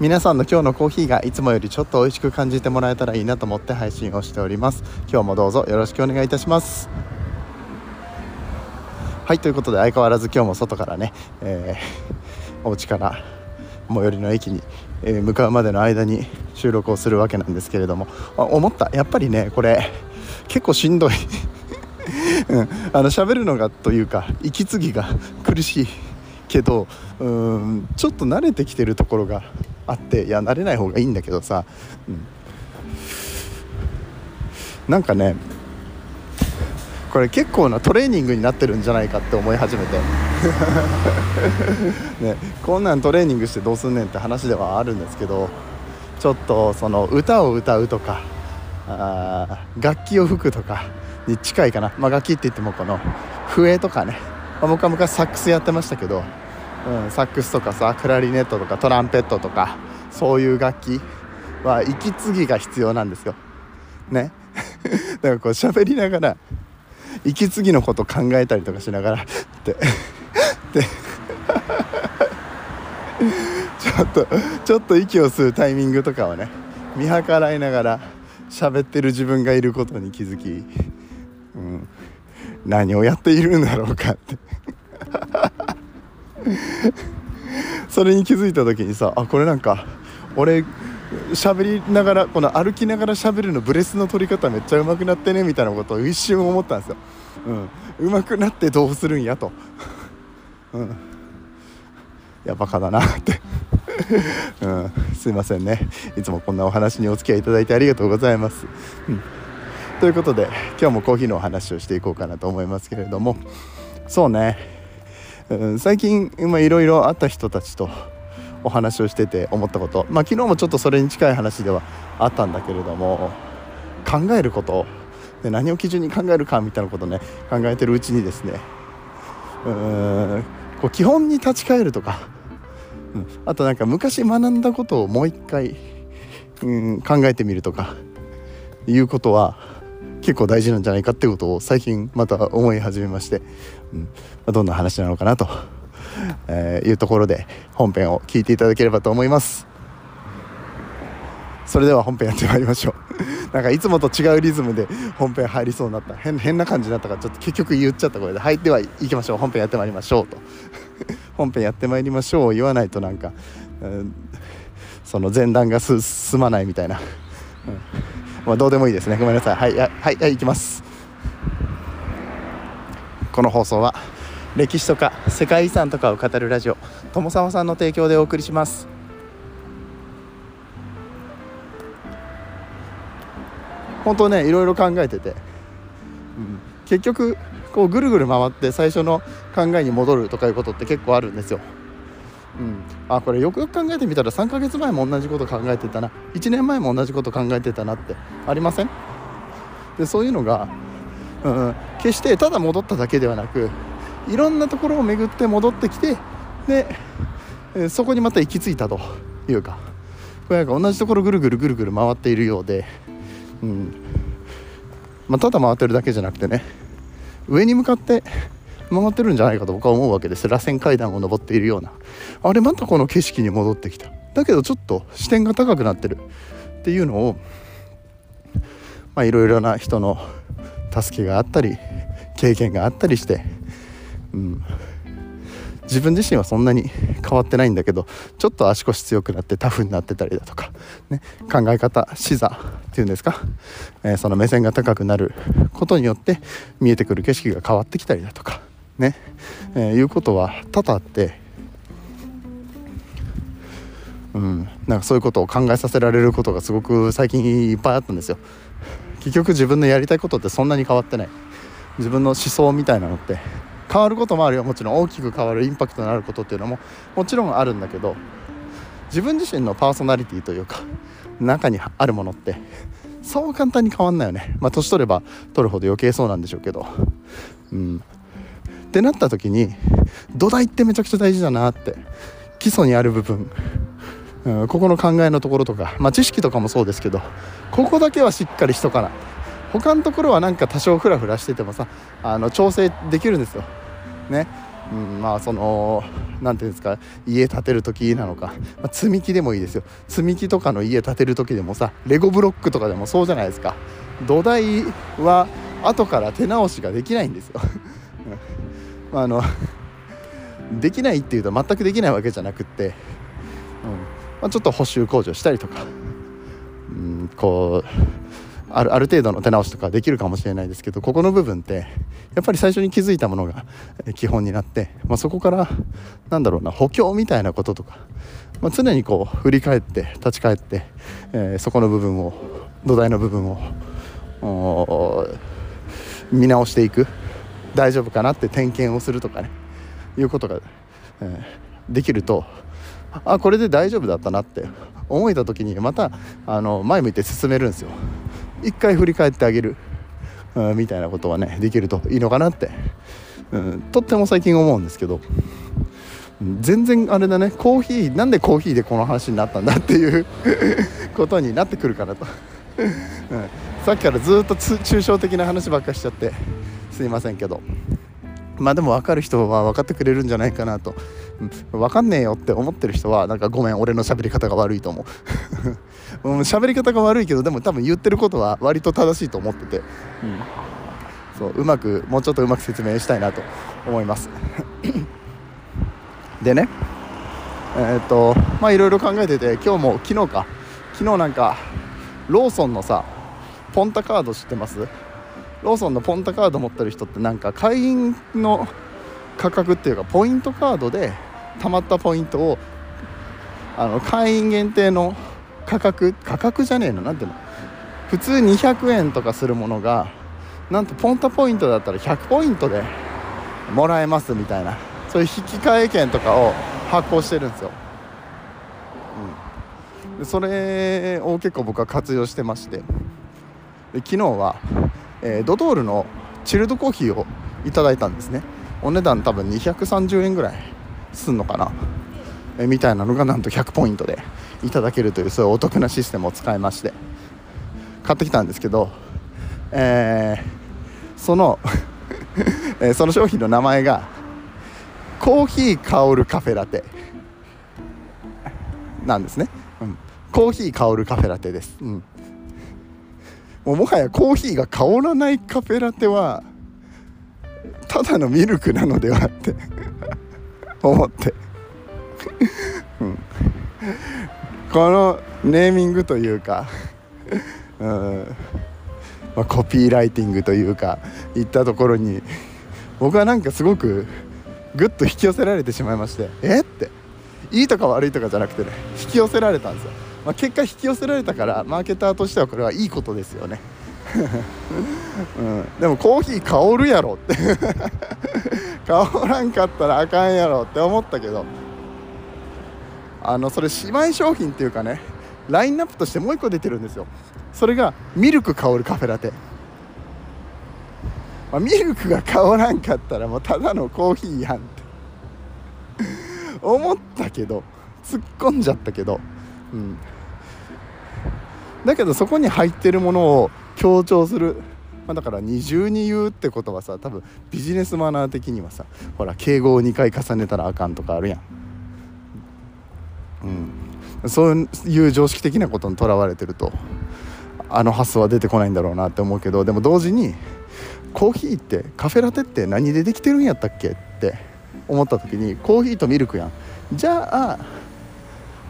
皆さんの今日のコーヒーがいつもよりちょっと美味しく感じてもらえたらいいなと思って配信をしております。今日もどうぞよろしくお願いいたします。はいということで相変わらず今日も外からね、えー、お家から最寄りの駅に、えー、向かうまでの間に収録をするわけなんですけれども思った。やっぱりねこれ結構しんどい。うん、あの喋るのがというか息継ぎが苦しいけどうんちょっと慣れてきてるところがあっていや慣れない方がいいんだけどさ、うん、なんかねこれ結構なトレーニングになってるんじゃないかって思い始めて。ね、こんなんトレーニングしてどうすんねんって話ではあるんですけどちょっとその歌を歌うとかあ楽器を吹くとかに近いかな、まあ、楽器って言ってもこの笛とかね、まあ、僕は昔サックスやってましたけどうん、サックスとかさクラリネットとかトランペットとかそういう楽器は息継ぎが必要なんですよ。ね。だからこう喋りながら息継ぎのこと考えたりとかしながらってで ちょっとちょっと息を吸うタイミングとかをね見計らいながら喋ってる自分がいることに気づき、うん、何をやっているんだろうかって それに気づいた時にさあこれなんか俺喋りながらこの歩きながら喋るのブレスの取り方めっちゃ上手くなってねみたいなことを一瞬思ったんですよ、うん、上手くなってどうするんやと、うん、いやバカだなって。うん、すいませんね。いつもこんなお話にお付き合いいただいてありがとうございます、うん、ということで今日もコーヒーのお話をしていこうかなと思いますけれども。そうね。最近いろいろ会った人たちとお話をしてて思ったこと、まあ、昨日もちょっとそれに近い話ではあったんだけれども考えること。で何を基準に考えるかみたいなことね考えてるうちにですねうーんこう基本に立ち返るとか、うん、あとなんか昔学んだことをもう一回、うん、考えてみるとか。いうことは結構大事なんじゃないかってことを最近また思い始めまして、うんまあ、どんな話なのかなと、えー、いうところで本編を聞いていただければと思います。それでは本編やってまいりましょう。なんかいつもと違うリズムで本編入りそうになった。変変な感じになったからちょっと結局言っちゃったこれで。はいでは行きましょう。本編やってまいりましょうと。本編やってまいりましょう。言わないとなんか、うん、その前段が進まないみたいな、うん。まあ、どうでもいいですね。ごめんなさい。はいはいはい行きます。この放送は歴史とか世界遺産とかを語るラジオ友沢さんの提供でお送りします。本当ねいろいろ考えてて、うん、結局こうぐるぐる回って最初の考えに戻るとかいうことって結構あるんですよ、あこれよくよく考えてみたら3ヶ月前も同じこと考えてたな。1年前も同じこと考えてたなって。ありません？でそういうのが、うん、決してただ戻っただけではなくいろんなところを巡って戻ってきてでそこにまた行き着いたというかこれなんか同じところぐるぐるぐるぐる回っているようで、うん。まあ、ただ回ってるだけじゃなくてね上に向かって回ってるんじゃないかと僕は思うわけです螺旋階段を登っているような。あれまたこの景色に戻ってきた。だけどちょっと視点が高くなってるっていうのをまあいろいろな人の助けがあったり経験があったりして、うん、自分自身はそんなに変わってないんだけどちょっと足腰強くなってタフになってたりだとか、ね、考え方視座っていうんですか、えー、その目線が高くなることによって見えてくる景色が変わってきたりだとか。ね、えー、いうことは多々あって、うん、なんかそういうことを考えさせられることがすごく最近いっぱいあったんですよ。結局自分のやりたいことってそんなに変わってない。自分の思想みたいなのって変わることもあるよ。もちろん大きく変わるインパクトのあることっていうのももちろんあるんだけど自分自身のパーソナリティというか中にあるものってそう簡単に変わんないよね。まあ年取れば取るほど余計そうなんでしょうけど。うん。ってなった時に土台ってめちゃくちゃ大事だなって基礎にある部分、うん、ここの考えのところとか、まあ、知識とかもそうですけどここだけはしっかりしとかな。他のところはなんか多少フラフラしててもさあの調整できるんですよ。ね。うん、まあその何ていうんですか家建てる時なのか、まあ、積み木でもいいですよ。積み木とかの家建てる時でもさレゴブロックとかでもそうじゃないですか。土台は後から手直しができないんですよ。まあ、あのできないっていうと全くできないわけじゃなくって、うん。まあ、ちょっと補修工事をしたりとか、うん、こうあるある程度の手直しとかできるかもしれないですけどここの部分ってやっぱり最初に気づいたものが基本になって、まあ、そこからなんだろうな補強みたいなこととか、まあ、常にこう振り返って立ち返って、えー、そこの部分を土台の部分を見直していく。大丈夫かなって点検をするとかね。いうことが、えー、できるとあこれで大丈夫だったなって思えた時にまたあの前向いて進めるんですよ。一回振り返ってあげる、うん、みたいなことはねできるといいのかなって、うん、とっても最近思うんですけど。全然あれだね。コーヒーなんでコーヒーでこの話になったんだっていう ことになってくるかなと、うん、さっきからずっと抽象的な話ばっかしちゃって。すいませんけど。まあでも分かる人は分かってくれるんじゃないかなと、うん、分かんねえよって思ってる人はなんかごめん俺の喋り方が悪いと思う。も う喋り方が悪いけどでも多分言ってることは割と正しいと思ってて、うん、そううまくもうちょっとうまく説明したいなと思います。でねえー、っとまあいろいろ考えてて今日も昨日か。昨日なんかローソンのさポンタカード知ってます？ローソンのポンタカード持ってる人ってなんか会員の価格っていうかポイントカードでたまったポイントをあの会員限定の価格価格じゃねえの何ていうの？普通200円とかするものがなんとポンタポイントだったら100ポイントでもらえますみたいなそういう引き換え券とかを発行してるんですよ、うん、でそれを結構僕は活用してまして。で昨日はえー、ドトールのチルドコーヒーをいただいたんですね。お値段多分230円ぐらいすんのかな、えー、みたいなのがなんと100ポイントでいただけるというそういうお得なシステムを使いまして。買ってきたんですけど、えー、そのえその商品の名前がコーヒー香るカフェラテなんですね、うん、コーヒー香るカフェラテです、うん。もうもはやコーヒーが香らないカフェラテはただのミルクなのではって。思って。うん、このネーミングというか。うん、まあ、コピーライティングというかいったところに。僕はなんかすごくぐっと引き寄せられてしまいまして。えって。いいとか悪いとかじゃなくてね引き寄せられたんですよ。まあ、結果引き寄せられたからマーケターとしてはこれはいいことですよね、うん、でもコーヒー香るやろって。香らんかったらあかんやろって思ったけど。あのそれ姉妹商品っていうかねラインナップとしてもう一個出てるんですよ。それがミルク香るカフェラテ、まあ、ミルクが香らんかったらもうただのコーヒーやんって。思ったけど突っ込んじゃったけど。うん。だけどそこに入ってるものを強調する、まあ、だから二重に言うってことはさ多分ビジネスマナー的にはさほら敬語を2回重ねたらあかんとかあるやん、うん、そういう常識的なことにとらわれてるとあの発想は出てこないんだろうなって思うけどでも同時にコーヒーってカフェラテって何でできてるんやったっけって思った時にコーヒーとミルクやん。じゃあ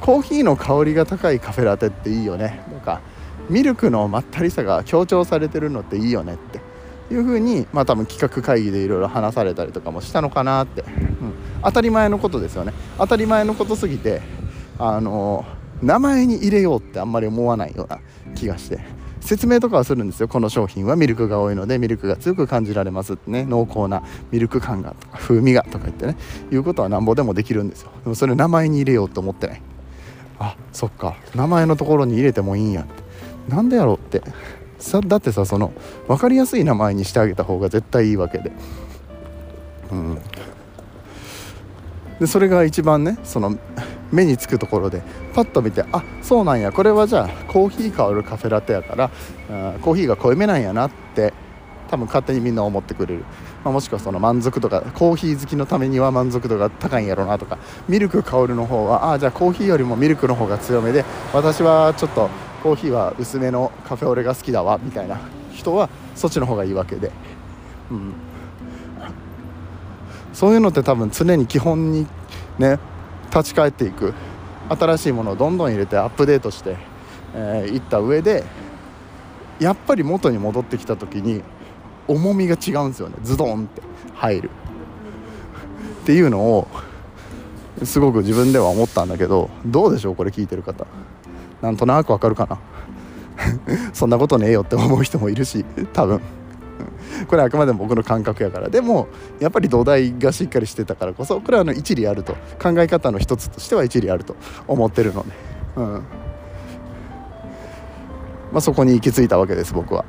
コーヒーの香りが高いカフェラテっていいよね。とかミルクのまったりさが強調されてるのっていいよねって。いう風にまあ多分企画会議でいろいろ話されたりとかもしたのかなって、うん、当たり前のことですよね。当たり前のことすぎてあの名前に入れようってあんまり思わないような気がして。説明とかはするんですよ。この商品はミルクが多いのでミルクが強く感じられますってね。濃厚なミルク感がとか風味がとか言ってね。いうことはなんぼでもできるんですよ。でもそれ名前に入れようと思ってない。あそっか。名前のところに入れてもいいんや。ってなんでやろうって。さだってさその分かりやすい名前にしてあげた方が絶対いいわけで。うん。でそれが一番ねその目につくところでパッと見てあそうなんや。これはじゃあコーヒー香るカフェラテやからあコーヒーが濃いめなんやなって多分勝手にみんな思ってくれる、まあ、もしくはその満足度がコーヒー好きのためには満足度が高いんやろうなとかミルク香るの方はああじゃあコーヒーよりもミルクの方が強めで私はちょっとコーヒーは薄めのカフェオレが好きだわみたいな人はそっちの方がいいわけで、うん、そういうのって多分常に基本にね立ち返っていく。新しいものをどんどん入れてアップデートしてい、えー、った上でやっぱり元に戻ってきた時に重みが違うんですよね。ズドンって。入る。っていうのをすごく自分では思ったんだけどどうでしょうこれ聞いてる方。なんとなくわかるかな。そんなことねえよって思う人もいるし多分。これあくまでも僕の感覚やから。でもやっぱり土台がしっかりしてたからこそこれはあの一理あると。考え方の一つとしては一理あると思ってるので、うん。まあ、そこに行き着いたわけです僕は。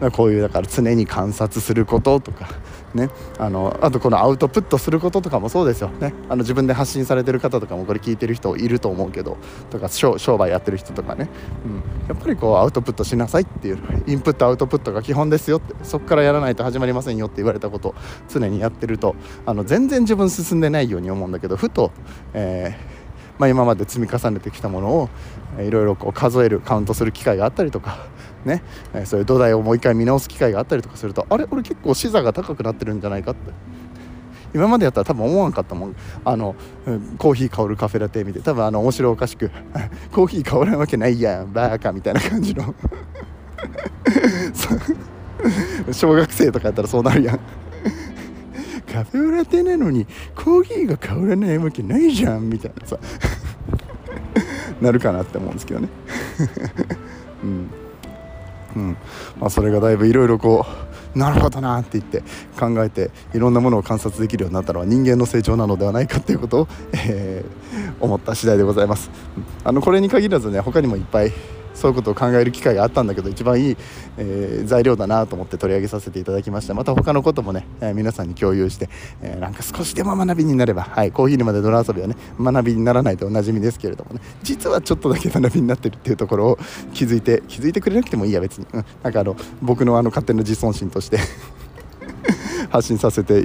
うん、こういうだから常に観察することとか、ね、あのあとこのアウトプットすることとかもそうですよ。ね。あの自分で発信されてる方とかもこれ聞いてる人いると思うけどとか商売やってる人とかね、うん、やっぱりこうアウトプットしなさいっていうインプットアウトプットが基本ですよって。そこからやらないと始まりませんよって言われたこと常にやってるとあの全然自分進んでないように思うんだけどふと、えーまあ、今まで積み重ねてきたものをいろいろ数えるカウントする機会があったりとかね、えそういう土台をもう一回見直す機会があったりとかするとあれ俺結構視座が高くなってるんじゃないかって。今までやったら多分思わんかったもん。あの、コーヒー香るカフェラテ見て。多分あの面白おかしく コーヒー香らんわけないやんバーカみたいな感じの。小学生とかやったらそうなるやん。カフェラテなのにコーヒーが香らないわけないじゃんみたいなさ。なるかなって思うんですけどね。うん。うんまあ、それがだいぶいろいろこうなるほどなって言って考えていろんなものを観察できるようになったのは人間の成長なのではないかということを、えー、思った次第でございます。あのこれに限らずね他にもいっぱいそういうことを考える機会があったんだけど一番いい、えー、材料だなと思って取り上げさせていただきました。また他のこともね、えー、皆さんに共有して、えー、なんか少しでも学びになれば、はい、コーヒーにまで泥遊びはね学びにならないとおなじみですけれどもね。実はちょっとだけ学びになってるっていうところを気づいて気づいてくれなくてもいいや別に、うん、なんかあの僕のあの勝手な自尊心として発信させて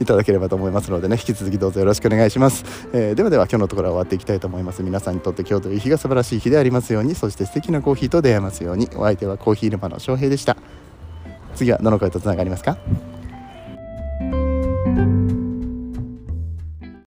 いただければと思いますのでね引き続きどうぞよろしくお願いします、えー、ではでは今日のところは終わっていきたいと思います。皆さんにとって今日という日が素晴らしい日でありますようにそして素敵なコーヒーと出会えますように。お相手はコーヒー沼の翔平でした。次はどの声とつながりますか？